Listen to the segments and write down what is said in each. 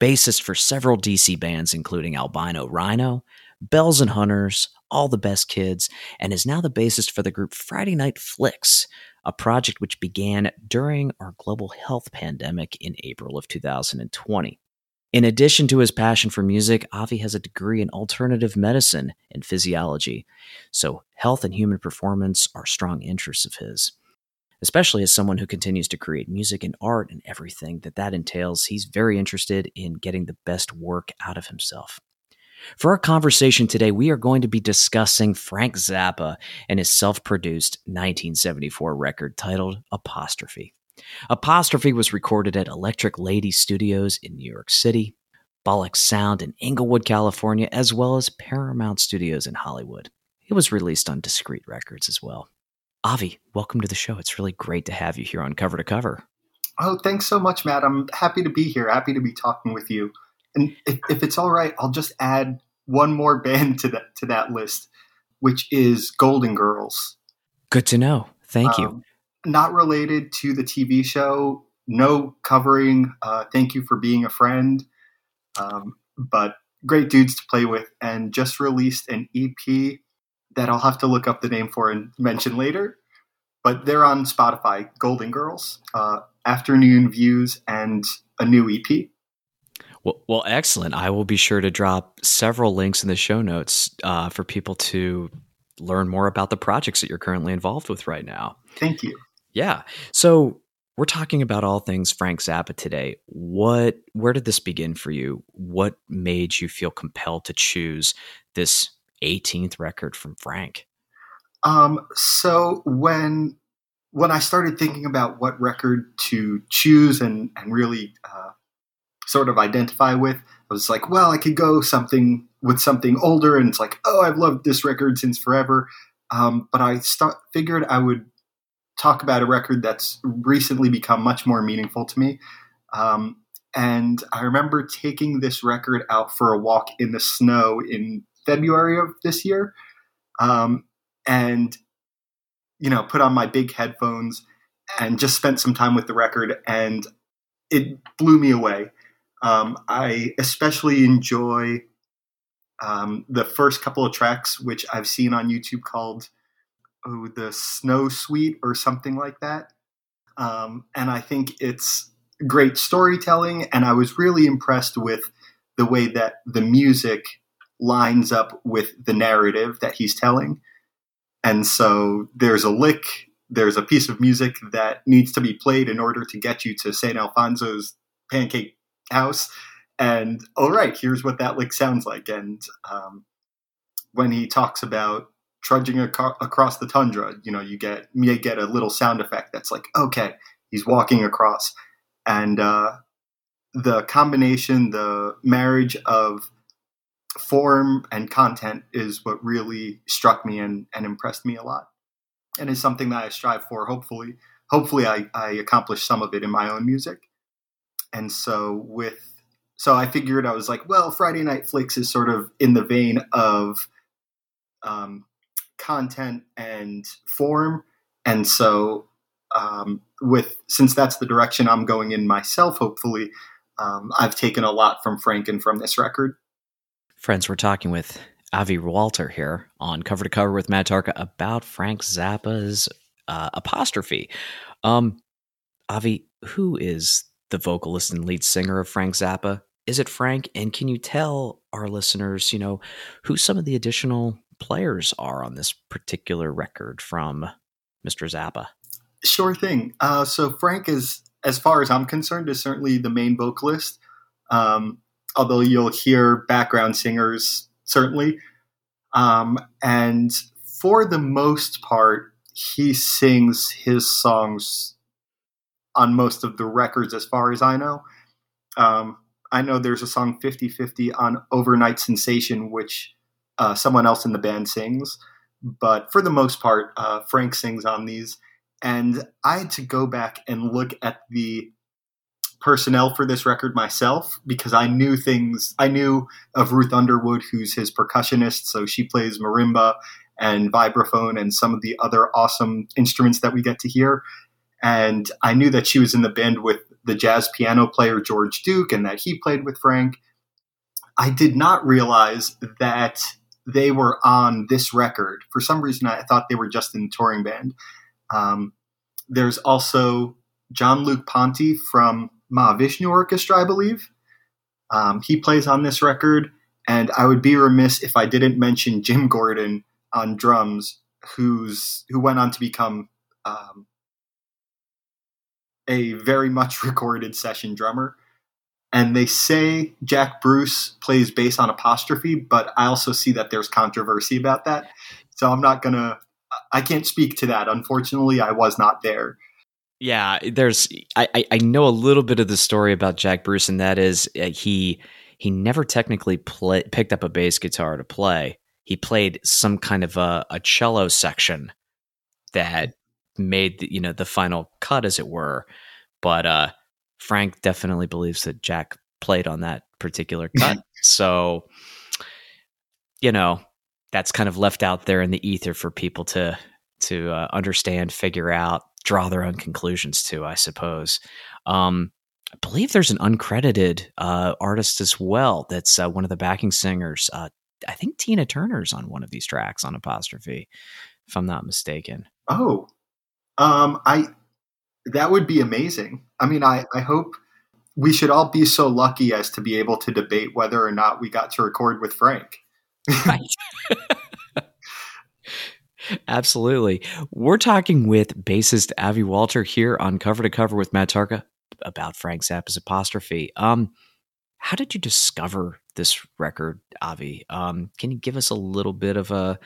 bassist for several DC bands, including Albino Rhino, Bells and Hunters, All the Best Kids, and is now the bassist for the group Friday Night Flicks, a project which began during our global health pandemic in April of 2020. In addition to his passion for music, Avi has a degree in alternative medicine and physiology, so health and human performance are strong interests of his especially as someone who continues to create music and art and everything that that entails. He's very interested in getting the best work out of himself. For our conversation today, we are going to be discussing Frank Zappa and his self produced 1974 record titled Apostrophe. Apostrophe was recorded at Electric Lady Studios in New York City, Bolic Sound in Inglewood, California, as well as Paramount Studios in Hollywood. It was released on Discreet Records as well. Avi, welcome to the show. It's really great to have you here on Cover to Cover. Oh, thanks so much, Matt. I'm happy to be here. Happy to be talking with you. And if, if it's all right, I'll just add one more band to that to that list, which is Golden Girls. Good to know. Thank you. Um, not related to the TV show. No covering. Uh, thank you for being a friend. Um, but great dudes to play with, and just released an EP that I'll have to look up the name for and mention later. But they're on Spotify, Golden Girls, uh, Afternoon Views, and a new EP. Well, well, excellent. I will be sure to drop several links in the show notes uh, for people to learn more about the projects that you're currently involved with right now. Thank you. Yeah. So we're talking about all things Frank Zappa today. What, where did this begin for you? What made you feel compelled to choose this 18th record from Frank? Um, so when when I started thinking about what record to choose and and really uh, sort of identify with, I was like, well, I could go something with something older, and it's like, oh, I've loved this record since forever. Um, but I start, figured I would talk about a record that's recently become much more meaningful to me. Um, and I remember taking this record out for a walk in the snow in February of this year, um, and you know, put on my big headphones and just spent some time with the record, and it blew me away. Um, I especially enjoy um, the first couple of tracks, which I've seen on YouTube called oh, the Snow Suite or something like that. Um, and I think it's great storytelling, and I was really impressed with the way that the music lines up with the narrative that he's telling. And so there's a lick, there's a piece of music that needs to be played in order to get you to St. Alfonzo's pancake house. And all right, here's what that lick sounds like. And um, when he talks about trudging ac- across the tundra, you know, you get you get a little sound effect that's like, okay, he's walking across. And uh, the combination, the marriage of form and content is what really struck me and, and impressed me a lot. And is something that i strive for hopefully hopefully I, I accomplish some of it in my own music. And so with so i figured i was like well friday night flicks is sort of in the vein of um, content and form. And so um, with since that's the direction i'm going in myself hopefully um, i've taken a lot from frank and from this record Friends, we're talking with Avi Walter here on Cover to Cover with Matt Tarka about Frank Zappa's uh, apostrophe. Um, Avi, who is the vocalist and lead singer of Frank Zappa? Is it Frank? And can you tell our listeners, you know, who some of the additional players are on this particular record from Mr. Zappa? Sure thing. Uh, so Frank is, as far as I'm concerned, is certainly the main vocalist. Um, although you'll hear background singers certainly. Um, and for the most part, he sings his songs on most of the records, as far as I know. Um, I know there's a song 50 50 on Over-Nite Sensation, which uh, someone else in the band sings. But for the most part, uh, Frank sings on these. And I had to go back and look at the personnel for this record myself because I knew things. I knew of Ruth Underwood, who's his percussionist. So she plays marimba and vibraphone and some of the other awesome instruments that we get to hear. And I knew that she was in the band with the jazz piano player George Duke and that he played with Frank. I did not realize that they were on this record. For some reason, I thought they were just in the touring band. Um, there's also Jean-Luc Ponty from Mahavishnu Orchestra, I believe. Um, he plays on this record, and I would be remiss if I didn't mention Jim Gordon on drums, who's who went on to become um, a very much recorded session drummer. And they say Jack Bruce plays bass on apostrophe, but I also see that there's controversy about that. So I'm not gonna. I can't speak to that. Unfortunately, I was not there. Yeah, there's. I I know a little bit of the story about Jack Bruce, and that is uh, he he never technically play, picked up a bass guitar to play. He played some kind of a, a cello section that made the, you know the final cut, as it were. But uh, Frank definitely believes that Jack played on that particular cut. so, you know, that's kind of left out there in the ether for people to to uh, understand, figure out, draw their own conclusions to, I suppose. Um, I believe there's an uncredited uh, artist as well. That's uh, one of the backing singers. Uh, I think Tina Turner's on one of these tracks on Apostrophe, if I'm not mistaken. Oh, um, I that would be amazing. I mean, I, I hope we should all be so lucky as to be able to debate whether or not we got to record with Frank. Right. Absolutely. We're talking with bassist Avi Walter here on Cover to Cover with Matt Tarka about Frank Zappa's apostrophe. Um, how did you discover this record, Avi? Um, can you give us a little bit of a,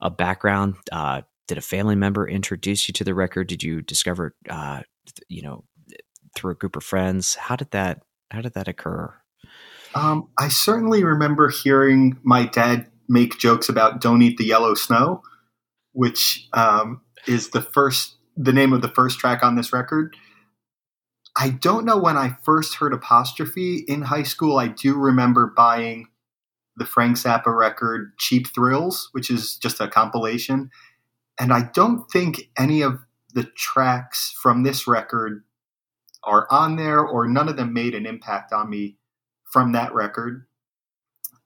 a background? Uh, did a family member introduce you to the record? Did you discover, uh, you know, through a group of friends? How did that How did that occur? Um, I certainly remember hearing my dad make jokes about "Don't eat the yellow snow," which um, is the first the name of the first track on this record. I don't know when I first heard apostrophe in high school. I do remember buying the Frank Zappa record "Cheap Thrills," which is just a compilation, and I don't think any of the tracks from this record are on there, or none of them made an impact on me from that record.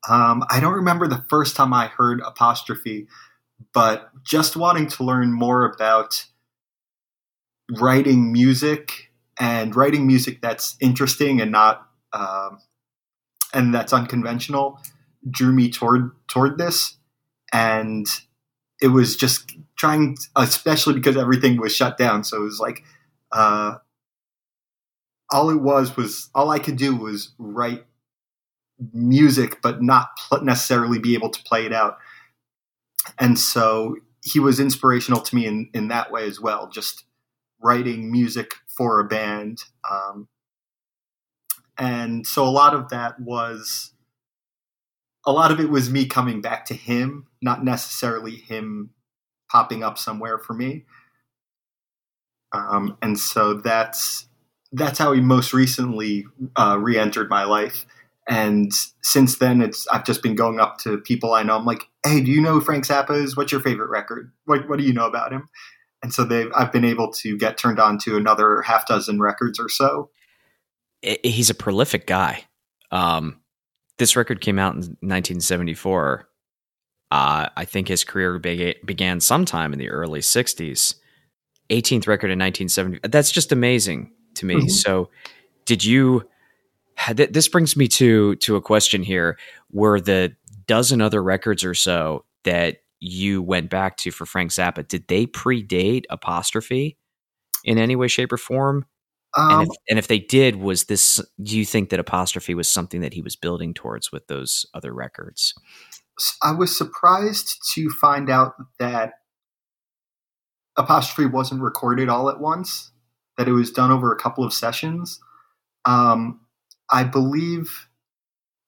Um, I don't remember the first time I heard apostrophe, but just wanting to learn more about writing music and writing music that's interesting and not um, and that's unconventional drew me toward toward this and it was just trying, especially because everything was shut down. So it was like, uh, all it was was all I could do was write music, but not pl- necessarily be able to play it out. And so he was inspirational to me in, in that way as well, just writing music for a band. Um, and so a lot of that was a lot of it was me coming back to him, not necessarily him popping up somewhere for me. Um, and so that's that's how he most recently uh, re-entered my life. And since then, it's I've just been going up to people I know. I'm like, "Hey, do you know who Frank Zappa is? What's your favorite record? What What do you know about him?" And so they've I've been able to get turned on to another half dozen records or so. He's a prolific guy. Um, this record came out in 1974. Uh, I think his career began sometime in the early 60s. 18th record in 1970. That's just amazing to me. Mm-hmm. So, did you? This brings me to to a question here. Were the dozen other records or so that you went back to for Frank Zappa did they predate apostrophe in any way, shape, or form? Um, and, if, and if they did, was this? Do you think that apostrophe was something that he was building towards with those other records? I was surprised to find out that apostrophe wasn't recorded all at once; that it was done over a couple of sessions. Um, I believe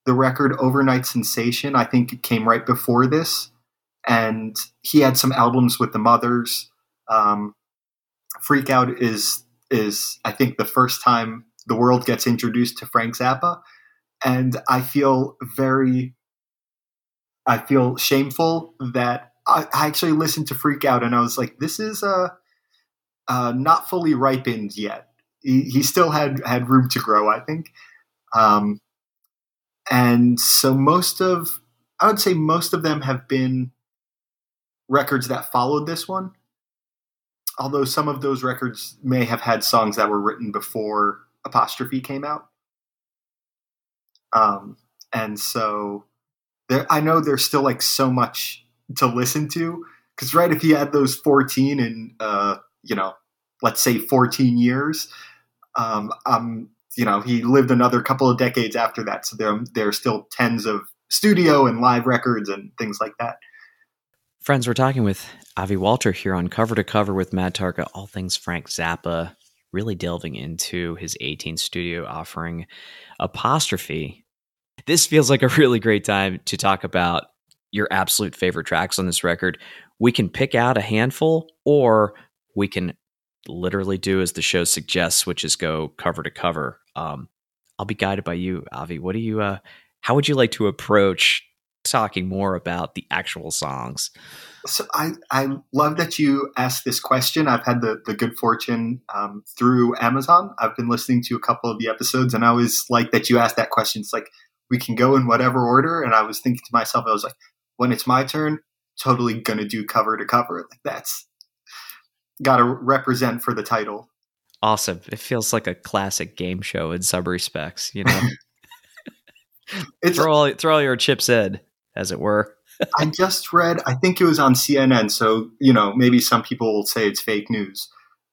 the record Over-Nite Sensation, I think it came right before this. And he had some albums with the Mothers. Um, Freak Out is is I think the first time the world gets introduced to Frank Zappa, and I feel very, I feel shameful that I, I actually listened to Freak Out and I was like, this is uh not fully ripened yet. He, he still had had room to grow, I think. Um, and so most of, I would say most of them have been records that followed this one although some of those records may have had songs that were written before apostrophe came out. Um, and so there i know there's still like so much to listen to because right if he had those 14 and uh, you know let's say 14 years um, um, you know he lived another couple of decades after that so there, there are still tens of studio and live records and things like that Friends, we're talking with Avi Walter here on Cover to Cover with Matt Tarka, all things Frank Zappa, really delving into his 18 studio offering Apostrophe. This feels like a really great time to talk about your absolute favorite tracks on this record. We can pick out a handful, or we can literally do as the show suggests, which is go cover to cover. Um, I'll be guided by you, Avi. What do you? Uh, how would you like to approach talking more about the actual songs. So I, I love that you asked this question. I've had the, the good fortune um, through Amazon. I've been listening to a couple of the episodes, and I was like that you asked that question. It's like we can go in whatever order. And I was thinking to myself, I was like, when it's my turn, totally gonna do cover to cover. Like that's got to represent for the title. Awesome. It feels like a classic game show in some respects. You know, it's throw all throw all your chips in as it were. I just read, I think it was on CNN, so you know maybe some people will say it's fake news,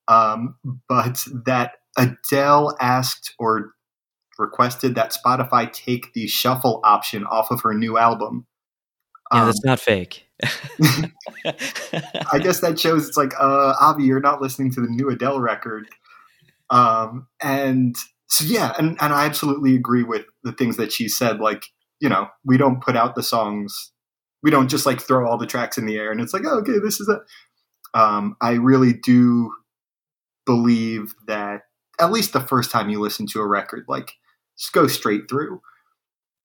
um, but that Adele asked or requested that Spotify take the shuffle option off of her new album. Yeah, um, that's not fake. I guess that shows it's like, uh, Avi, you're not listening to the new Adele record. Um, and so yeah, and, and I absolutely agree with the things that she said. Like, you know, we don't put out the songs. We don't just like throw all the tracks in the air and it's like, oh, okay, this is it. Um, I really do believe that at least the first time you listen to a record, like just go straight through.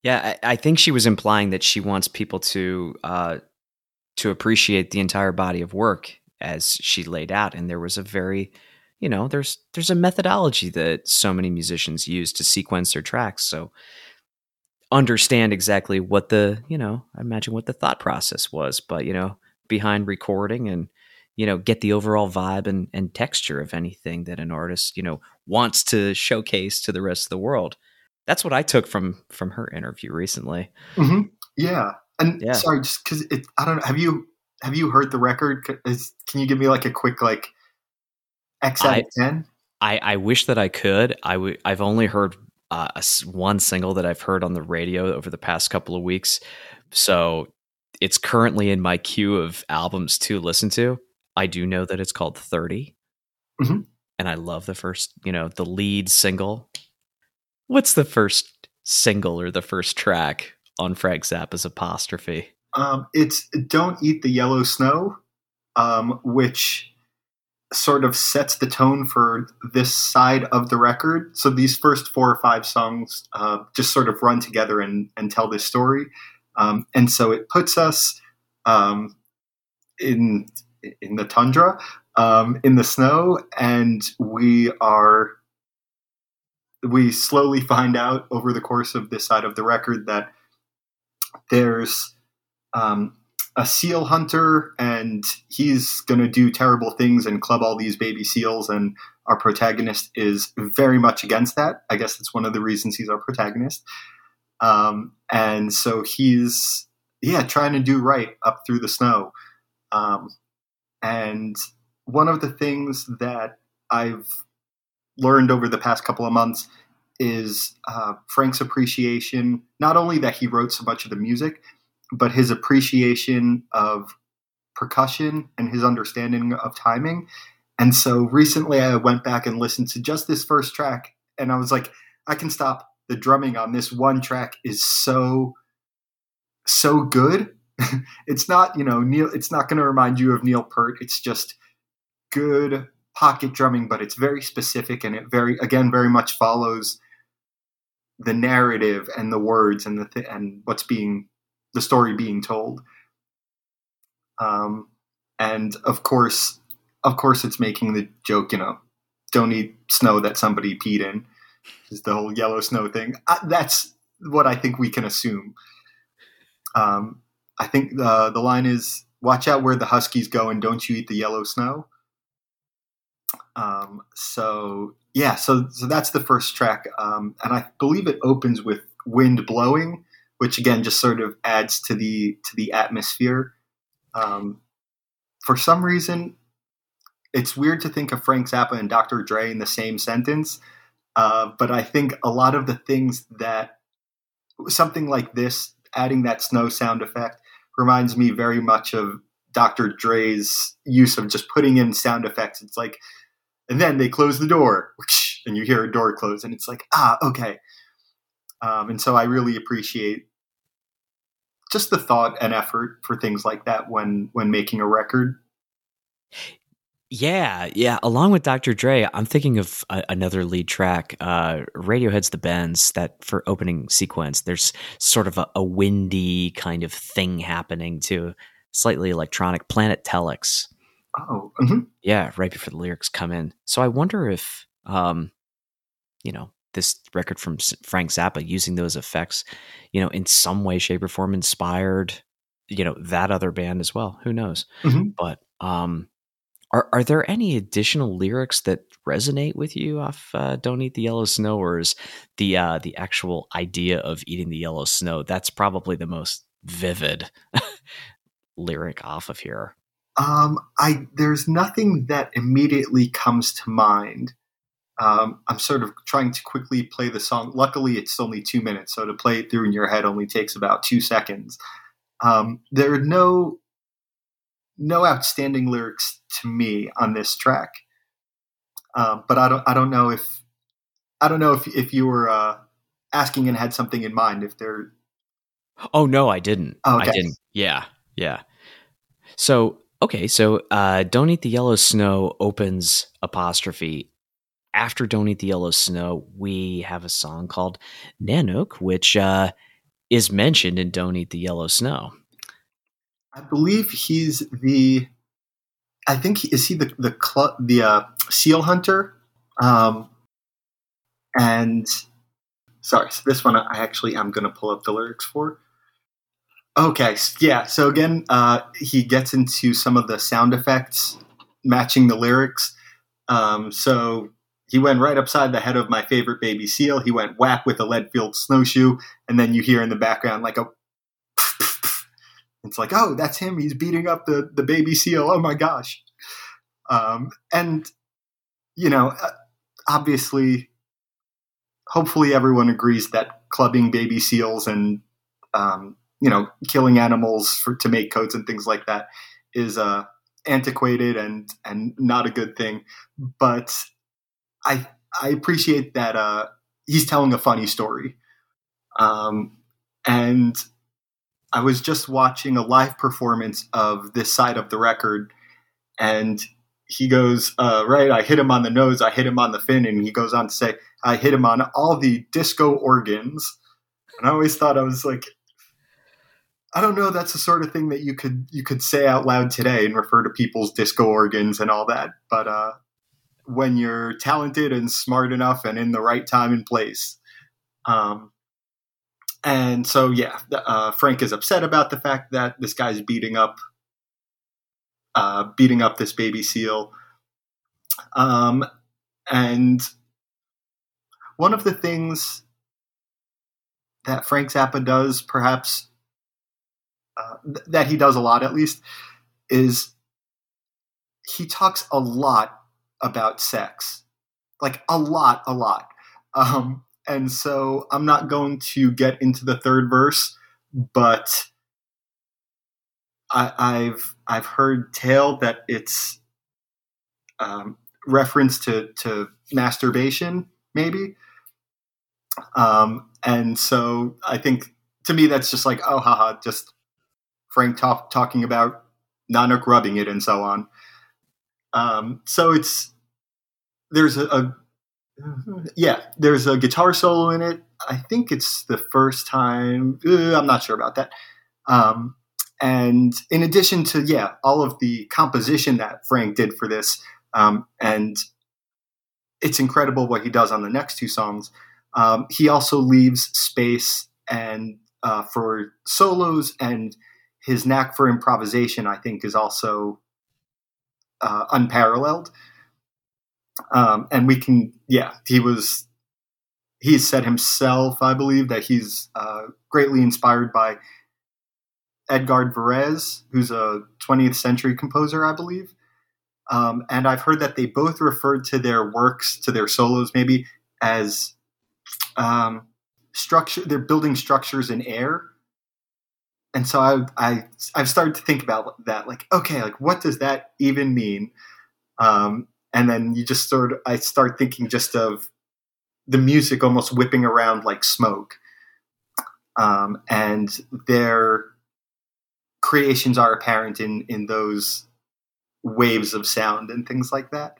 Yeah, I, I think she was implying that she wants people to uh, to appreciate the entire body of work as she laid out, and there was a very, you know, there's there's a methodology that so many musicians use to sequence their tracks. So understand exactly what the you know I imagine what the thought process was, but you know behind recording and you know get the overall vibe and, and texture of anything that an artist you know wants to showcase to the rest of the world. That's what I took from from her interview recently. Mm-hmm. Yeah, and yeah. sorry, just because it I don't know. Have you have you heard the record? Is, can you give me like a quick like X out of ten? I, I wish that I could. I w- I've only heard uh, one single that I've heard on the radio over the past couple of weeks. So it's currently in my queue of albums to listen to. I do know that it's called 30. Mm-hmm. And I love the first, you know, the lead single. What's the first single or the first track on Frank Zappa's Apostrophe? Um, it's Don't Eat the Yellow Snow, um, which sort of sets the tone for this side of the record. So these first four or five songs uh, just sort of run together and, and tell this story. Um, and so it puts us um, in in the tundra, um, in the snow, and we are we slowly find out over the course of this side of the record that there's um, a seal hunter and he's going to do terrible things and club all these baby seals and our protagonist is very much against that. I guess that's one of the reasons he's our protagonist. Um, and so he's yeah trying to do right up through the snow. Um, and one of the things that i've learned over the past couple of months is uh, frank's appreciation not only that he wrote so much of the music but his appreciation of percussion and his understanding of timing. And so recently I went back and listened to just this first track and I was like, I can stop the drumming on this one track is so so good. it's not, you know, Neil it's not going to remind you of Neil Peart. It's just good pocket drumming, but it's very specific and it very again very much follows the narrative and the words and the th- and what's being the story being told. Um, and of course, of course, it's making the joke. You know, don't eat snow that somebody peed in. Is the whole yellow snow thing? Uh, that's what I think we can assume. Um, I think the the line is "Watch out where the huskies go and don't you eat the yellow snow." Um, so yeah, so so that's the first track, um, and I believe it opens with "Wind Blowing," which again just sort of adds to the to the atmosphere. Um, for some reason, it's weird to think of Frank Zappa and Dr. Dre in the same sentence, uh, but I think a lot of the things that something like this, adding that snow sound effect, reminds me very much of Dr. Dre's use of just putting in sound effects. It's like, and then they close the door, and you hear a door close, and it's like, ah, okay. Um, and so I really appreciate just the thought and effort for things like that when when making a record. Yeah, yeah. Along with Dr. Dre, I'm thinking of a, another lead track, uh, Radiohead's "The Bends." That for opening sequence, there's sort of a, a windy kind of thing happening to slightly electronic. Planet Telex. Oh, mm-hmm. yeah, right before the lyrics come in. So I wonder if, um, you know, this record from Frank Zappa using those effects, you know, in some way, shape, or form inspired, you know, that other band as well. Who knows? Mm-hmm. But um, are are there any additional lyrics that resonate with you off uh, "Don't Eat the Yellow Snow," or is the uh, the actual idea of eating the yellow snow that's probably the most vivid lyric off of here? Um, I there's nothing that immediately comes to mind. Um, I'm sort of trying to quickly play the song. Luckily, it's only two minutes, so to play it through in your head only takes about two seconds. Um, there are no no outstanding lyrics to me on this track, uh, but I don't I don't know if I don't know if if you were uh, asking and had something in mind. If there, oh no, I didn't. Okay. I didn't. Yeah, yeah. So okay, so uh, "Don't Eat the Yellow Snow" opens apostrophe after Don't Eat the Yellow Snow, we have a song called Nanook, which uh, is mentioned in Don't Eat the Yellow Snow. I believe he's the. I think is he the the cl- the uh, seal hunter, um, and sorry, so this one I actually am going to pull up the lyrics for. Okay, yeah. So again, uh, he gets into some of the sound effects matching the lyrics. Um, so he went right upside the head of my favorite baby seal. He went whack with a lead filled snowshoe, and then you hear in the background like a. It's like, oh, that's him. He's beating up the the baby seal. Oh my gosh! Um, and you know, uh, obviously, hopefully, everyone agrees that clubbing baby seals and um, you know, killing animals for to make coats and things like that is uh, antiquated and and not a good thing. But I I appreciate that uh, he's telling a funny story. Um, and I was just watching a live performance of this side of the record, and he goes, uh, right, I hit him on the nose, I hit him on the fin, and he goes on to say, I hit him on all the disco organs. And I always thought I was like, I don't know, that's the sort of thing that you could you could say out loud today and refer to people's disco organs and all that. But uh, when you're talented and smart enough and in the right time and place. Um, and so, yeah, uh, Frank is upset about the fact that this guy's beating up, uh, beating up this baby seal. Um, and one of the things that Frank Zappa does, perhaps th- that he does a lot, at least, is he talks a lot about sex, like a lot, a lot. Um, and so I'm not going to get into the third verse, but I, have I've heard tale that it's um, reference to to masturbation, maybe. Um, and so I think to me that's just like oh haha, just Frank talk, talking about Nanook rubbing it and so on. Um, so it's there's a, a yeah, there's a guitar solo in it. I think it's the first time. Uh, I'm not sure about that. Um, and in addition to yeah, all of the composition that Frank did for this, um, and it's incredible what he does on the next two songs. Um, he also leaves space and uh, for solos, and his knack for improvisation, I think, is also uh, unparalleled. Um, and we can, yeah, he was, He said himself, I believe, that he's uh, greatly inspired by Edgard Varese, who's a 20th century composer, I believe. Um, and I've heard that they both referred to their works, to their solos maybe, as um, structure. They're building structures in air. And so I, I, I've started to think about that. Like, okay, like what does that even mean? Um, and then you just of I start thinking just of the music almost whipping around like smoke, um, and their creations are apparent in in those waves of sound and things like that.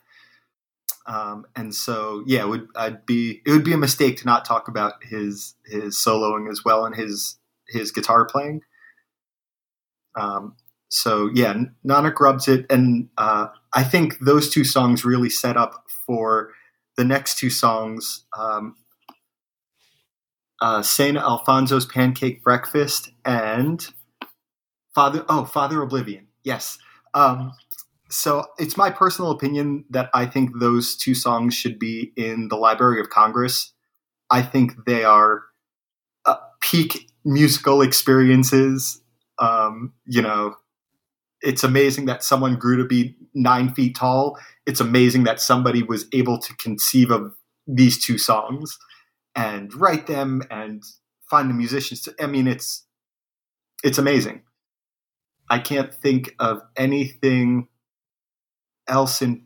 Um, and so, yeah, it would I'd be it would be a mistake to not talk about his his soloing as well and his his guitar playing. Um, so yeah, Nanook rubs it, and uh, I think those two songs really set up for the next two songs. Um, uh, Saint Alfonzo's Pancake Breakfast and Father oh Father Oblivion. Yes. Um, so it's my personal opinion that I think those two songs should be in the Library of Congress. I think they are uh, peak musical experiences. Um, you know, it's amazing that someone grew to be nine feet tall. It's amazing that somebody was able to conceive of these two songs and write them and find the musicians. To, I mean, it's it's amazing. I can't think of anything else in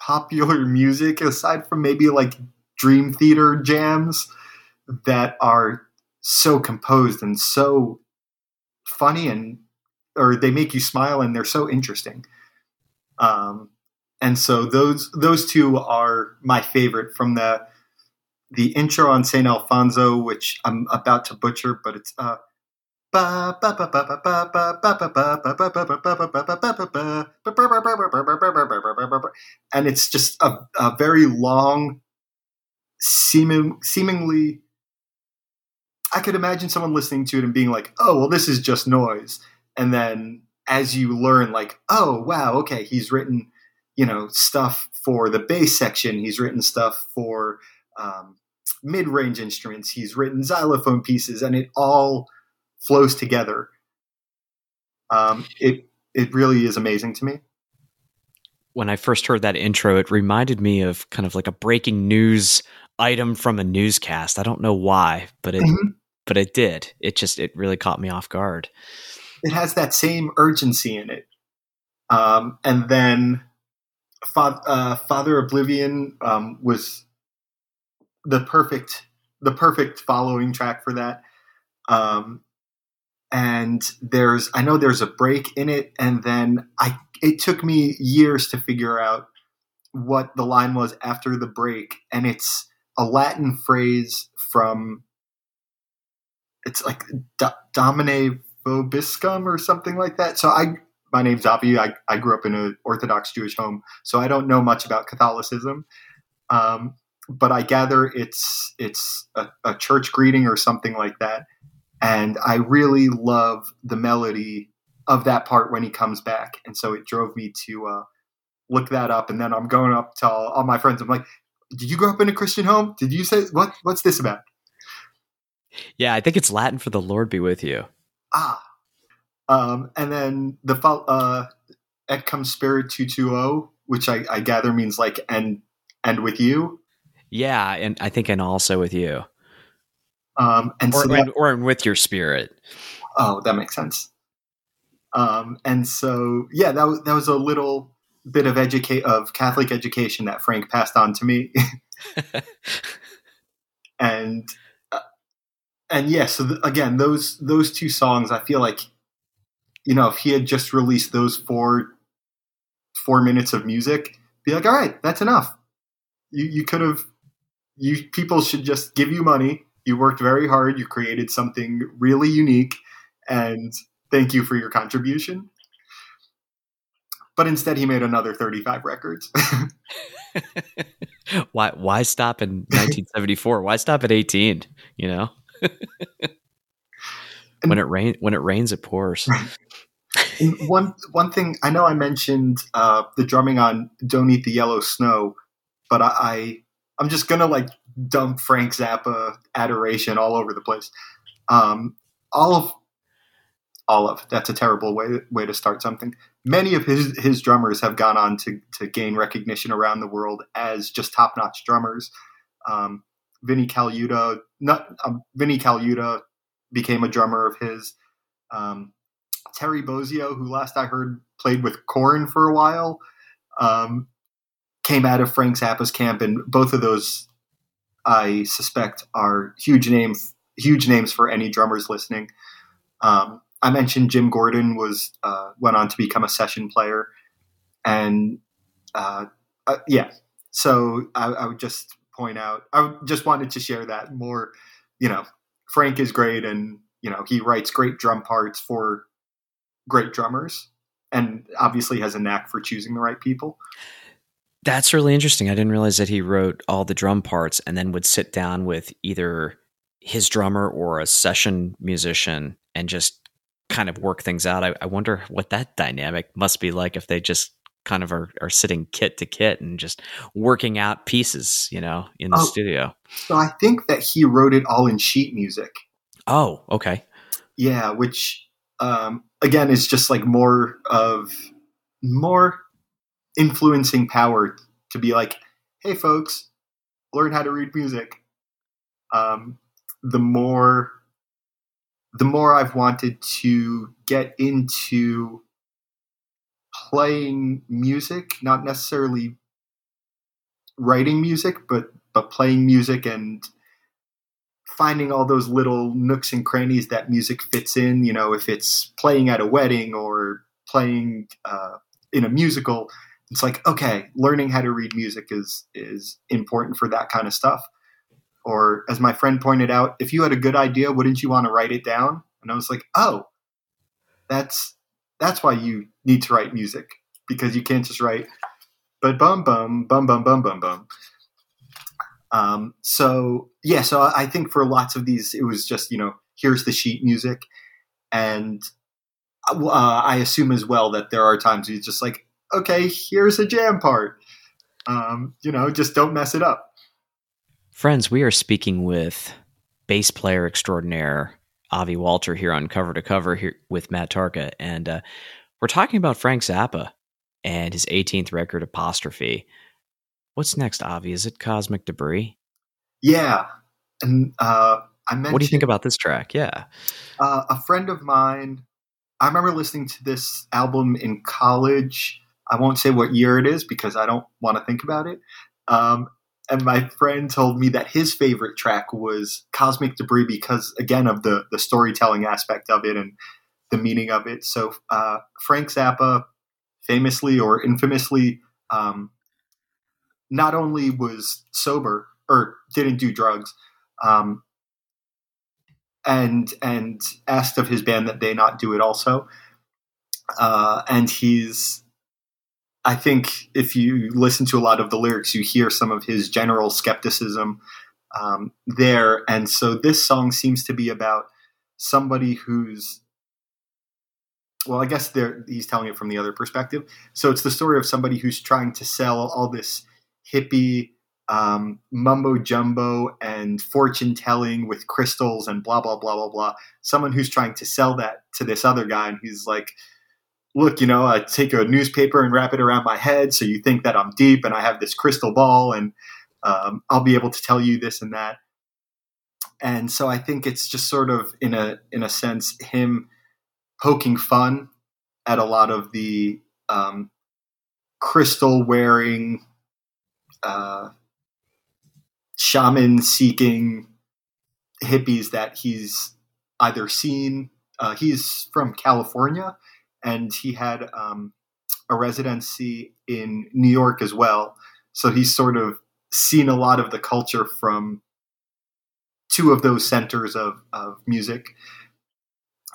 popular music aside from maybe like Dream Theater jams that are so composed and so funny and or they make you smile and they're so interesting. Um, and so those those two are my favorite from the the intro on Saint Alfonzo, which I'm about to butcher, but it's uh, and it's just a, a very long, seeming, seemingly. I could imagine someone listening to it and being like, "Oh, well, this is just noise," and then as you learn like oh wow okay he's written you know stuff for the bass section. He's written stuff for um, mid-range instruments. He's written xylophone pieces. And it all flows together. Um, it it really is amazing to me. When i first heard that intro it reminded me of kind of like a breaking news item from a newscast. I don't know why but it mm-hmm. But it did it just it really caught me off guard it has that same urgency in it. Um, and then Father, uh, Father Oblivion um, was the perfect the perfect following track for that. Um, and there's I know there's a break in it, and then I it took me years to figure out what the line was after the break, and it's a Latin phrase from it's like Domine Vobiscum or something like that. So I, my name's Avi. I, I grew up in an Orthodox Jewish home, so I don't know much about Catholicism. Um, but I gather it's it's a, a church greeting or something like that. And I really love the melody of that part when he comes back, and so it drove me to uh, look that up. And then I'm going up to all, all my friends. I'm like, "Did you grow up in a Christian home? Did you say what? What's this about?" Yeah, I think it's Latin for the Lord be with you ah. Um, and then the uh, Et Cum Spiritu Tuo, which I, I gather means like and and with you. Yeah, and I think and also with you. Um, and or, so that, or with your spirit. Oh, that makes sense. Um, and so yeah, that was that was a little bit of educate of Catholic education that Frank passed on to me. and and yeah, so th- again, those those two songs, I feel like, you know, if he had just released those four four minutes of music, be like, all right, that's enough. You you could have you people should just give you money. You worked very hard. You created something really unique, and thank you for your contribution. But instead, he made another 35 records. why why stop in 1974? why stop at 18? You know, when it rain when it rains, it pours. one one thing I know I mentioned uh, the drumming on "Don't Eat the Yellow Snow," but I, I I'm just gonna like dump Frank Zappa adoration all over the place. Um, all of all of that's a terrible way way to start something. Many of his his drummers have gone on to to gain recognition around the world as just top notch drummers. Um, Vinnie Colaiuta, not um, Vinnie Colaiuta, became a drummer of his. Um, Terry Bozzio, who last I heard played with Korn for a while, um, came out of Frank Zappa's camp, and both of those, I suspect, are huge names, huge names for any drummers listening. Um, I mentioned Jim Gordon was uh, went on to become a session player, and uh, uh, yeah. So I, I, would just point out, I just wanted to share that more. You know, Frank is great, and you know he writes great drum parts for great drummers, and obviously has a knack for choosing the right people. That's really interesting. I didn't realize that he wrote all the drum parts and then would sit down with either his drummer or a session musician and just kind of work things out. I, I, wonder what that dynamic must be like if they just kind of are, are sitting kit to kit and just working out pieces, you know, in the oh, studio. So I think that he wrote it all in sheet music. Oh, okay. Yeah, which um, again is just like more of more influencing power to be like, hey, folks, learn how to read music. Um, the more the more I've wanted to get into playing music, not necessarily writing music, but but playing music and finding all those little nooks and crannies that music fits in. You know, if it's playing at a wedding or playing uh, in a musical, it's like okay, learning how to read music is is important for that kind of stuff. Or as my friend pointed out, if you had a good idea, wouldn't you want to write it down? And I was like, oh, that's that's why you need to write music because you can't just write but bum bum bum bum bum bum bum. Um, so yeah, so I think for lots of these, it was just you know here's the sheet music, and uh, I assume as well that there are times you just like okay, here's a jam part. Um, you know, just don't mess it up. Friends, we are speaking with bass player extraordinaire Avi Walter here on Cover to Cover here with Matt Tarka, and uh, we're talking about Frank Zappa and his 18th record, Apostrophe. What's next, Avi? Is it Cosmic Debris? Yeah, and uh, I mentioned. What do you think about this track? Yeah, uh, a friend of mine. I remember listening to this album in college. I won't say what year it is because I don't want to think about it. Um, and my friend told me that his favorite track was Cosmic Debris because again of the the storytelling aspect of it and the meaning of it. So uh, Frank Zappa, famously or infamously, um, not only was sober or didn't do drugs, um, and and asked of his band that they not do it also. Uh, and he's I think if you listen to a lot of the lyrics, you hear some of his general skepticism um, there. And so this song seems to be about somebody who's, well, I guess he's telling it from the other perspective. So it's the story of somebody who's trying to sell all this hippie um, mumbo jumbo and fortune telling with crystals and blah, blah, blah, blah, blah. Someone who's trying to sell that to this other guy, and he's like, look, you know, I take a newspaper and wrap it around my head so you think that I'm deep and I have this crystal ball and um, I'll be able to tell you this and that. And so I think it's just sort of in a in a sense him poking fun at a lot of the um, crystal wearing, uh, shaman seeking hippies that he's either seen. Uh, he's from California, and he had um, a residency in New York as well. So he's sort of seen a lot of the culture from two of those centers of, of music.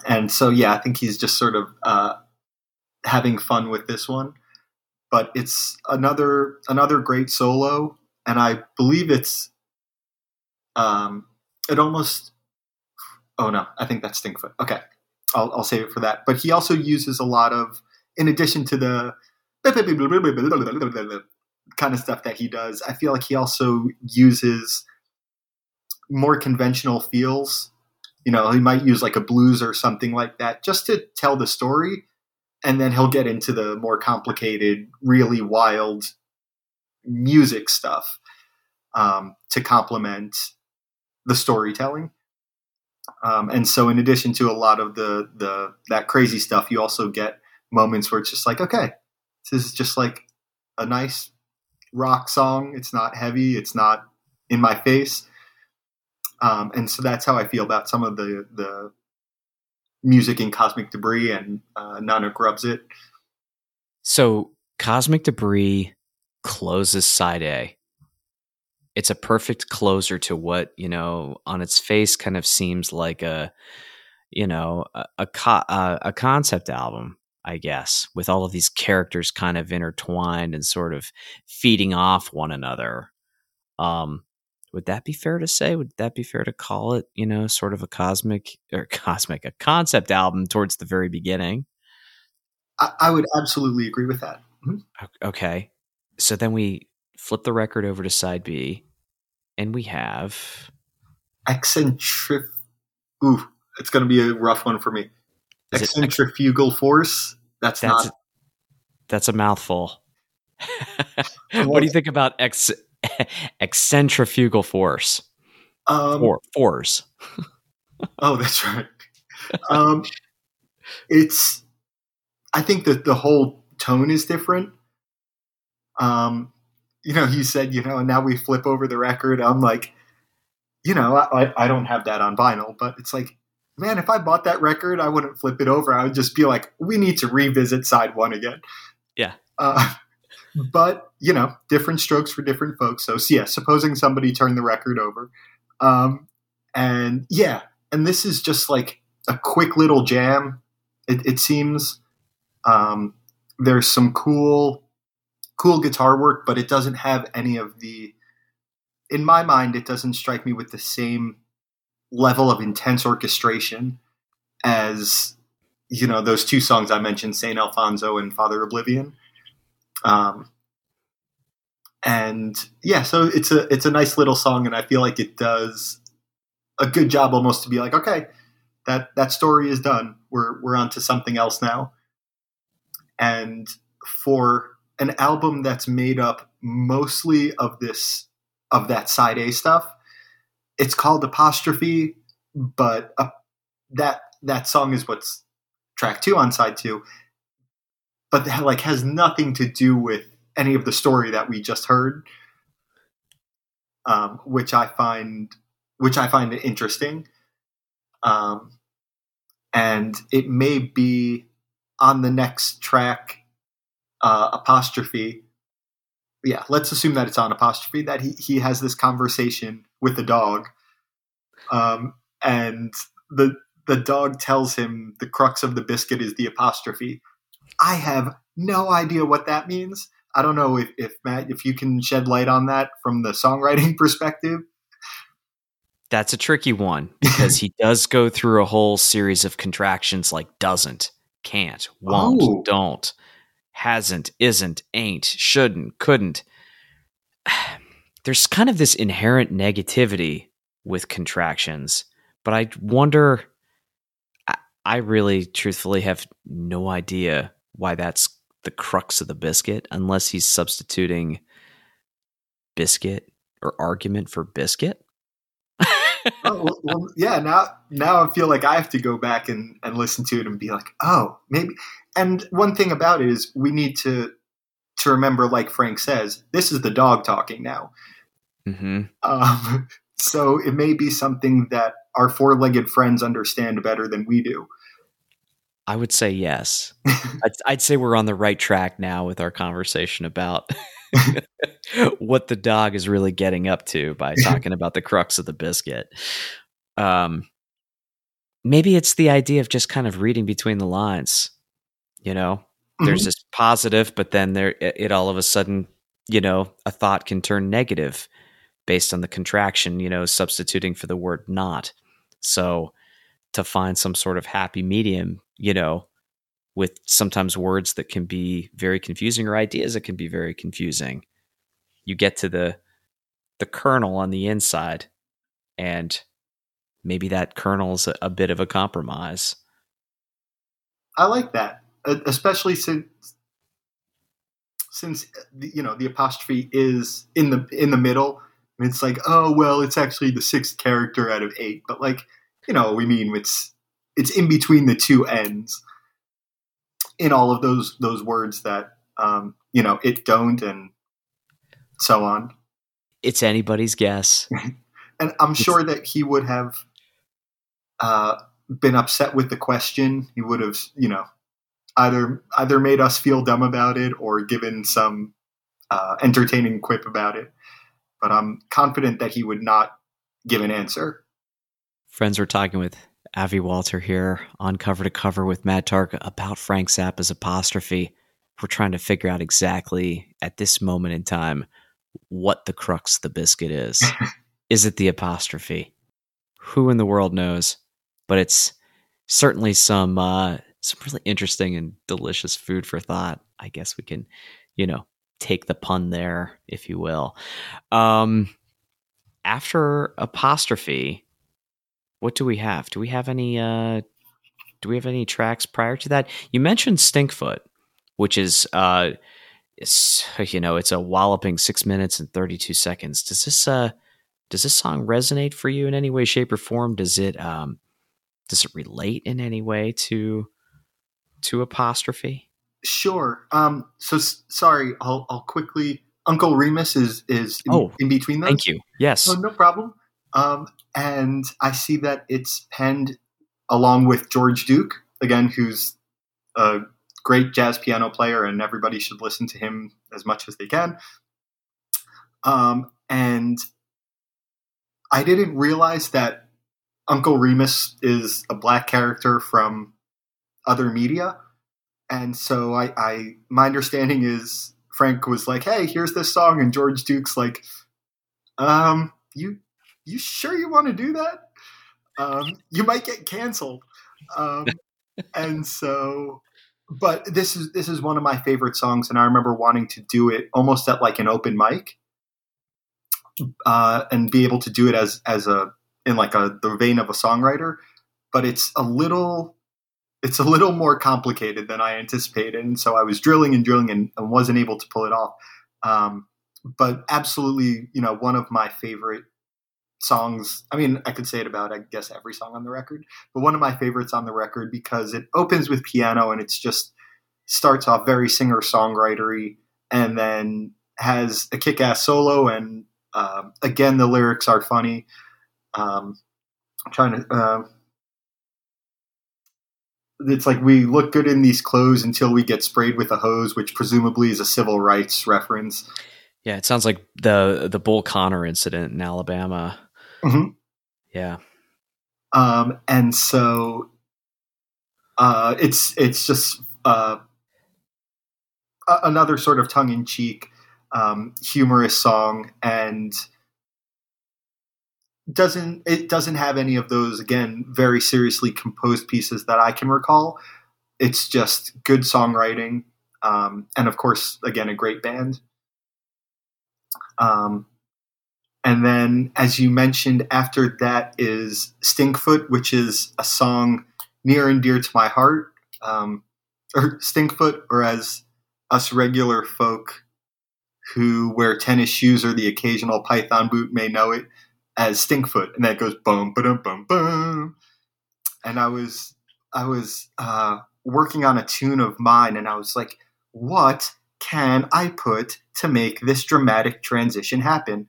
And so, yeah, I think he's just sort of uh, having fun with this one. But it's another another great solo, and I believe it's um, it almost. Oh no, I think that's Stinkfoot. Okay, I'll, I'll save it for that. But he also uses a lot of, in addition to the kind of stuff that he does, I feel like he also uses more conventional feels. You know, he might use like a blues or something like that just to tell the story. And then he'll get into the more complicated, really wild music stuff um, to complement the storytelling. Um, and so, in addition to a lot of the the that crazy stuff, you also get moments where it's just like, okay, this is just like a nice rock song. It's not heavy. It's not in my face. Um, and so that's how I feel about some of the the music in Cosmik Debris and uh, Grubs It. So Cosmik Debris closes side A. It's a perfect closer to what you know on its face kind of seems like a you know a a, co- a concept album I guess, with all of these characters kind of intertwined and sort of feeding off one another. Um, would that be fair to say? Would that be fair to call it, you know, sort of a cosmic or cosmic, a concept album towards the very beginning? I, I would absolutely agree with that. Mm-hmm. Okay. So then we flip the record over to side B and we have eccentric. Ooh, it's going to be a rough one for me. Centrifugal force. That's, that's not. A, that's a mouthful. what do you think about ex eccentrifugal force? Um, For, force. oh, that's right. Um, it's. I think that the whole tone is different. Um, you know, you said, you know, and now we flip over the record. I'm like, you know, I, I don't have that on vinyl, but it's like man, if I bought that record, I wouldn't flip it over. I would just be like, we need to revisit side one again. Yeah. Uh, but you know, different strokes for different folks. So, so yeah, supposing somebody turned the record over, um, and yeah, and this is just like a quick little jam. It, it seems um, there's some cool, cool guitar work, but it doesn't have any of the. In my mind, it doesn't strike me with the same level of intense orchestration as you know those two songs I mentioned, Saint Alfonzo and Father O'Blivion. Um, and yeah, so it's a it's a nice little song, and I feel like it does a good job almost to be like, okay, that that story is done. We're we're on to something else now. And for an album that's made up mostly of this of that side A stuff, it's called apostrophe, but uh, that that song is what's track two on side two, but that like has nothing to do with any of the story that we just heard, um, which I find which I find interesting, um, and it may be on the next track uh, apostrophe yeah, let's assume that it's on apostrophe that he he has this conversation with the dog, um, and the the dog tells him the crux of the biscuit is the apostrophe. I have no idea what that means. I don't know if, if Matt, if you can shed light on that from the songwriting perspective. That's a tricky one because he does go through a whole series of contractions like doesn't, can't, won't, oh. don't hasn't, isn't, ain't, shouldn't, couldn't. There's kind of this inherent negativity with contractions, but I wonder. I really, truthfully, have no idea why that's the crux of the biscuit, unless he's substituting biscuit or argument for biscuit. Oh, well, well, yeah. Now, now I feel like I have to go back and, and listen to it and be like, oh, maybe and one thing about it is we need to to remember, like Frank says, this is the dog talking now. Mm-hmm. Um, so it may be something that our four-legged friends understand better than we do. I would say yes. I'd, I'd, say we're on the right track now with our conversation about what the dog is really getting up to by talking about the crux of the biscuit. Um, maybe it's the idea of just kind of reading between the lines. You know, mm-hmm. there's this positive, but then there it, it all of a sudden, you know, a thought can turn negative based on the contraction. You know, substituting for the word not. So to find some sort of happy medium, you know, with sometimes words that can be very confusing or ideas that can be very confusing. You get to the the kernel on the inside and maybe that kernel's a, a bit of a compromise. I like that, especially since uh, since you know the apostrophe is in the in the middle. And it's like, oh well, it's actually the sixth character out of eight, but like you know, we mean it's it's in between the two ends in all of those those words that um, you know it don't and so on. It's anybody's guess, and I'm sure that he would have uh, been upset with the question. He would have, you know, either either made us feel dumb about it or given some uh, entertaining quip about it. But I'm confident that he would not give an answer. Friends, we're talking with Avi Walter here on cover to cover with Matt Tark about Frank Zappa's apostrophe. We're trying to figure out exactly at this moment in time what the crux of the biscuit is. is it the apostrophe? Who in the world knows? But it's certainly some uh, some really interesting and delicious food for thought. I guess we can, you know, take the pun there, if you will. Um, after apostrophe, what do we have? Do we have any uh do we have any tracks prior to that? You mentioned Stinkfoot, which is uh you know, it's a walloping 6 minutes and 32 seconds. Does this uh does this song resonate for you in any way shape or form? Does it um does it relate in any way to to apostrophe? Sure. Um so s- sorry, I'll I'll quickly Uncle Remus is is in, oh, in between those. Thank you. Yes. Oh, no problem. Um, and I see that it's penned along with George Duke, again, who's a great jazz piano player, and everybody should listen to him as much as they can. Um, and I didn't realize that Uncle Remus is a black character from other media. And so I, I my understanding is Frank was like, "Hey, here's this song," and George Duke's like, "Um, you you sure you want to do that? Um, you might get canceled. Um, and so, but this is this is one of my favorite songs, and I remember wanting to do it almost at like an open mic, uh, and be able to do it as as a in like a the vein of a songwriter. But it's a little it's a little more complicated than I anticipated, and so I was drilling and drilling and, and wasn't able to pull it off. Um, but absolutely, you know, one of my favorite songs. I mean, I could say it about, I guess, every song on the record, but one of my favorites on the record because it opens with piano and it's just starts off very singer songwritery and then has a kick ass solo. And uh, again, the lyrics are funny. Um, I'm trying to. Uh, it's like we look good in these clothes until we get sprayed with a hose, which presumably is a civil rights reference. Yeah, it sounds like the the Bull Connor incident in Alabama. Mm-hmm. Yeah. Um, and so uh, it's it's just uh, another sort of tongue in cheek, um, humorous song, and doesn't it doesn't have any of those again very seriously composed pieces that I can recall. It's just good songwriting, um, and of course, again, a great band. Um, and then, as you mentioned, after that is Stinkfoot, which is a song near and dear to my heart. Um, or Stinkfoot, or as us regular folk who wear tennis shoes or the occasional python boot may know it as Stinkfoot. And that goes boom, boom, boom, boom. And I was, I was uh, working on a tune of mine, and I was like, what can I put to make this dramatic transition happen?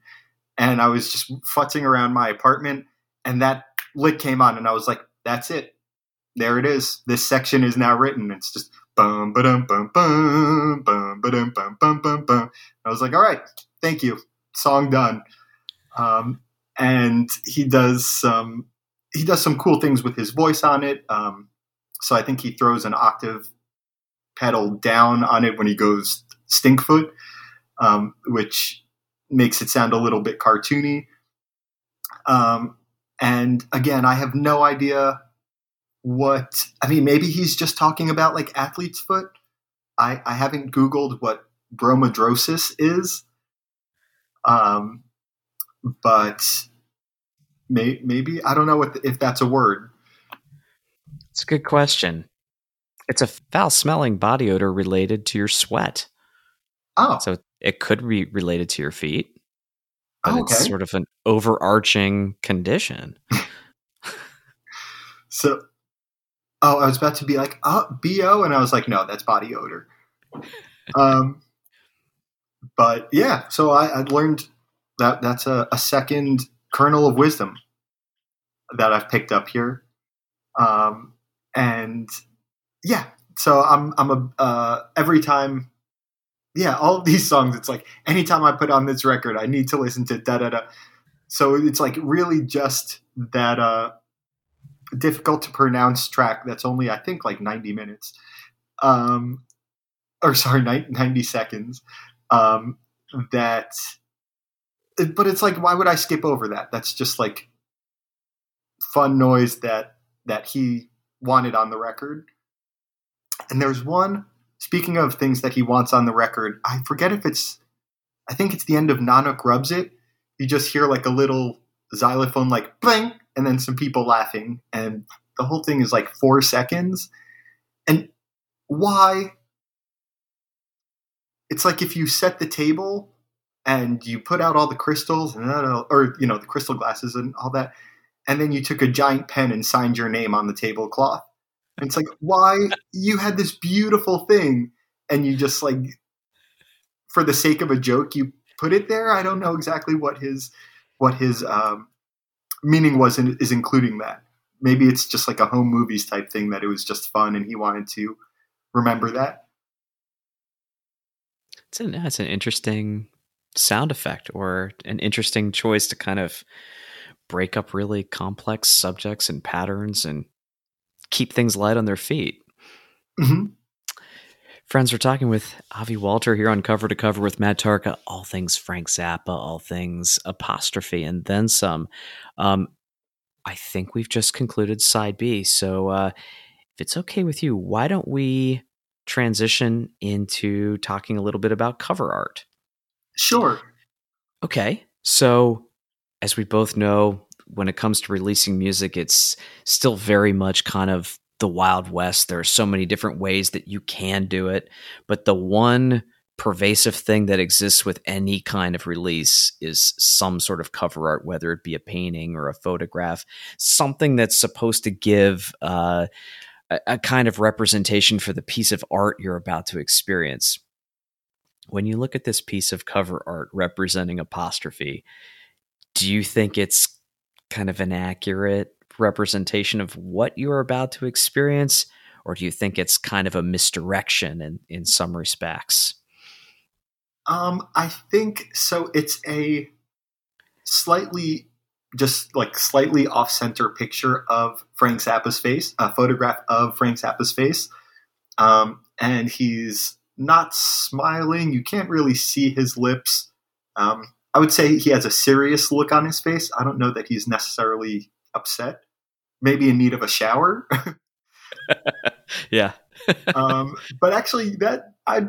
And I was just futzing around my apartment, and that lick came on, and I was like, "That's it. There it is. This section is now written." It's just bum ba dum bum bum bum ba dum bum bum bum bum. I was like, "All right, thank you. Song done." Um, and he does some he does some cool things with his voice on it. Um, so I think he throws an octave pedal down on it when he goes Stinkfoot, um, which makes it sound a little bit cartoony. Um, and again, I have no idea what I mean. Maybe he's just talking about like athlete's foot. I, I haven't Googled what bromidrosis is, um, but may, maybe I don't know if, if that's a word. It's a good question. It's a foul smelling body odor related to your sweat. Oh, So it could be related to your feet. But Oh, it's sort of an overarching condition. So, oh, I was about to be like, oh, bo, and I was like, no, that's body odor. um, but yeah, so I, I learned that that's a, a second kernel of wisdom that I've picked up here, um, and yeah, so I'm I'm a uh, every time. Yeah, all of these songs. It's like anytime I put on this record, I need to listen to da da da. So it's like really just that uh, difficult to pronounce track that's only I think like 90 minutes. Um or sorry, 90 seconds. Um that but it's like why would I skip over that? That's just like fun noise that that he wanted on the record. And there's one speaking of things that he wants on the record, I forget if it's I think it's the end of Nanook Rubs It. You just hear like a little xylophone like bling and then some people laughing and the whole thing is like four seconds. And why? It's like if you set the table and you put out all the crystals and or you know the crystal glasses and all that and then you took a giant pen and signed your name on the tablecloth and it's like why you had this beautiful thing and you just like for the sake of a joke you put it there i don't know exactly what his what his um, meaning was in, is including that. Maybe it's just like a home movies type thing that it was just fun and he wanted to remember that. It's an, it's an interesting sound effect or an interesting choice to kind of break up really complex subjects and patterns and keep things light on their feet. hmm Friends, we're talking with Avi Walter here on Cover to Cover with Matt Tarka, all things Frank Zappa, all things apostrophe, and then some. Um, I think we've just concluded side B. So, uh, if it's okay with you, why don't we transition into talking a little bit about cover art? Sure. Okay. So, as we both know, when it comes to releasing music, it's still very much kind of the Wild West. There are so many different ways that you can do it. But the one pervasive thing that exists with any kind of release is some sort of cover art, whether it be a painting or a photograph, something that's supposed to give uh, a, a kind of representation for the piece of art you're about to experience. When you look at this piece of cover art representing apostrophe, do you think it's kind of an accurate representation of what you're about to experience? Or do you think it's kind of a misdirection in, in some respects? Um, I think so. It's a slightly, just like slightly off center picture of Frank Zappa's face, a photograph of Frank Zappa's face. Um, and he's not smiling. You can't really see his lips. Um, I would say he has a serious look on his face. I don't know that he's necessarily upset. Maybe in need of a shower. yeah. um, but actually, that I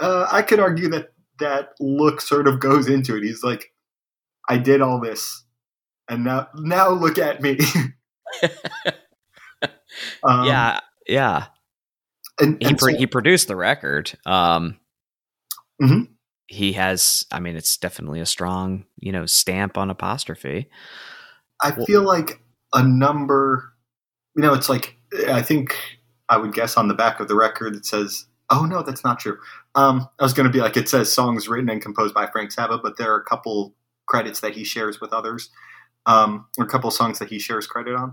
uh, I could argue that that look sort of goes into it. He's like, I did all this, and now now look at me. um, yeah. Yeah. and, He, and pro- so- he produced the record. Um, Mhm. He has, I mean, it's definitely a strong, you know, stamp on apostrophe. I feel like a number, you know, it's like I think I would guess on the back of the record it says, "Oh no, that's not true." Um, I was going to be like, it says songs written and composed by Frank Zappa, but there are a couple credits that he shares with others, um, or a couple songs that he shares credit on.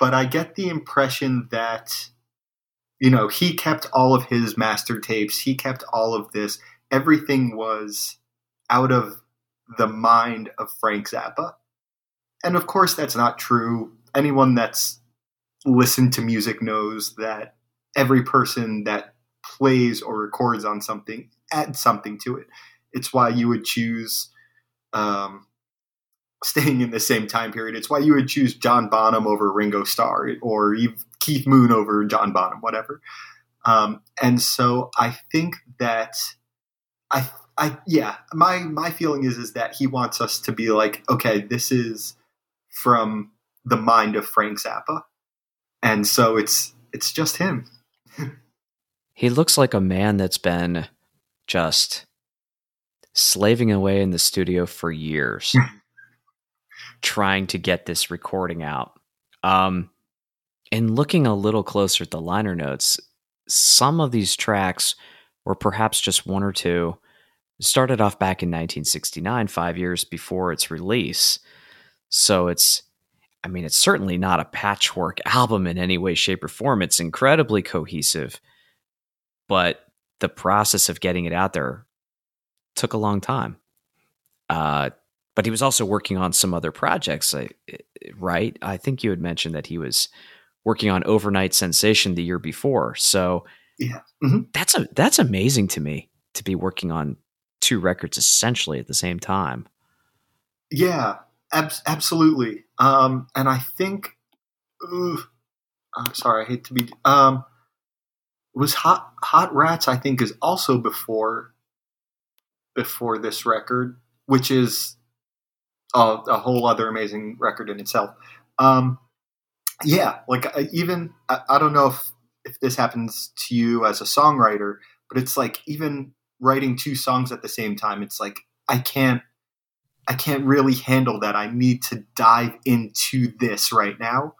But I get the impression that, you know, he kept all of his master tapes, he kept all of this. Everything was out of the mind of Frank Zappa. And of course, that's not true. Anyone that's listened to music knows that every person that plays or records on something adds something to it. It's why you would choose um, staying in the same time period. It's why you would choose John Bonham over Ringo Starr or Keith Moon over John Bonham, whatever. Um, and so I think that I, I, yeah, my my feeling is is that he wants us to be like, okay, this is from the mind of Frank Zappa, and so it's it's just him. he looks like a man that's been just slaving away in the studio for years trying to get this recording out. Um, and looking a little closer at the liner notes, some of these tracks were perhaps just one or two. Started off back in 1969, five years before its release. So it's, I mean, it's certainly not a patchwork album in any way, shape, or form. It's incredibly cohesive, but the process of getting it out there took a long time. Uh, but he was also working on some other projects, right? I think you had mentioned that he was working on Over-Nite Sensation the year before. So yeah, mm-hmm. that's a that's amazing to me to be working on two records essentially at the same time. Yeah, ab- absolutely. Um, and I think, ooh, I'm sorry, I hate to be. Um, was hot hot rats? I think is also before before this record, which is a, a whole other amazing record in itself. Um, yeah, like even I, I don't know if if this happens to you as a songwriter, but it's like even writing two songs at the same time, it's like I can't I can't really handle that. I need to dive into this right now.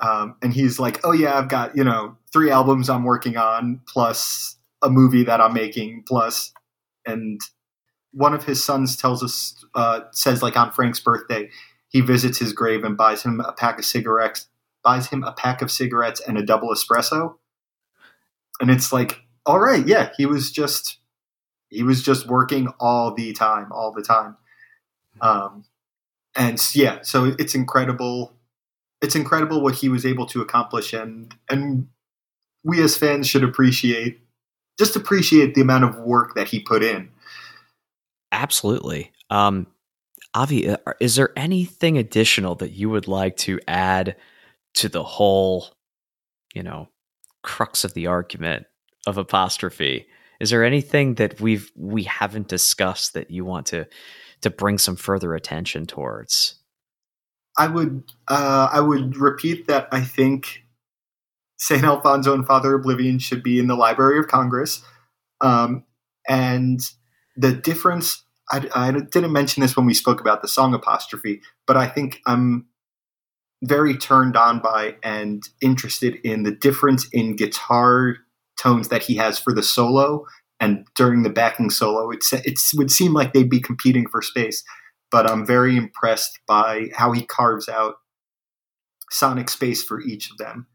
Um, and he's like, "Oh yeah, I've got you know three albums I'm working on, plus a movie that I'm making, plus and one of his sons tells us uh, says like on Frank's birthday, he visits his grave and buys him a pack of cigarettes, buys him a pack of cigarettes and a double espresso. And it's like, all right, yeah, he was just he was just working all the time, all the time. Um, and yeah, so it's incredible. It's incredible what he was able to accomplish, and and we as fans should appreciate just appreciate the amount of work that he put in. Absolutely. Um, Avi, uh, is there anything additional that you would like to add to the whole, you know, crux of the argument of apostrophe? Is there anything that we've we haven't discussed that you want to to bring some further attention towards? I would uh, I would repeat that I think St. Alfonzo and Father O'Blivion should be in the Library of Congress. Um, and the difference, I, I, didn't mention this when we spoke about the song apostrophe, but I think I'm very turned on by and interested in the difference in guitar tones that he has for the solo and during the backing solo. It's, it would seem like they'd be competing for space, but I'm very impressed by how he carves out sonic space for each of them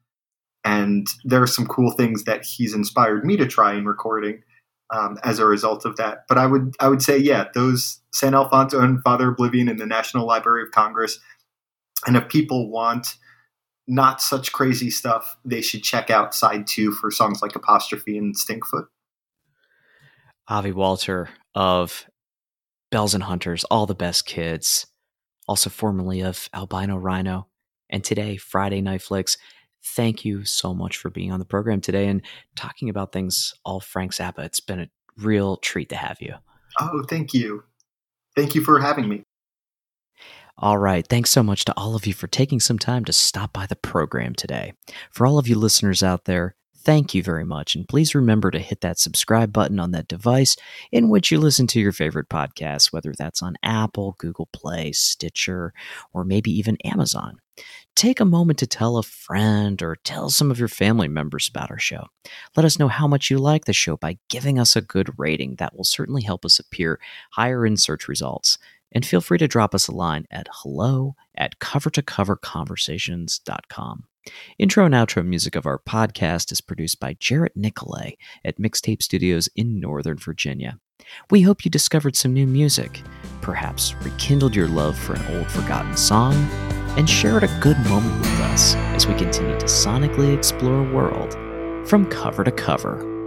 and there are some cool things that he's inspired me to try in recording um, as a result of that. But I would I would say yeah, those San Alfonzo and Father O'Blivion in the National Library of Congress, and if people want not such crazy stuff, they should check out side two for songs like Apostrophe and Stinkfoot. Avi Walter of Bells and Hunters, All the Best Kids, also formerly of Albino Rhino, and today Friday Night Flicks thank you so much for being on the program today and talking about things all Frank Zappa. It's been a real treat to have you. Oh, thank you. Thank you for having me. All right. Thanks so much to all of you for taking some time to stop by the program today. For all of you listeners out there, thank you very much. And please remember to hit that subscribe button on that device in which you listen to your favorite podcasts, whether that's on Apple, Google Play, Stitcher, or maybe even Amazon. Take a moment to tell a friend or tell some of your family members about our show. Let us know how much you like the show by giving us a good rating. That will certainly help us appear higher in search results. And feel free to drop us a line at hello at covertocoverconversations.com. Intro and outro music of our podcast is produced by Jarrett Nicolay at Mixtape Studios in Northern Virginia. We hope you discovered some new music, perhaps rekindled your love for an old forgotten song, and shared a good moment with us as we continue to sonically explore a world from cover to cover.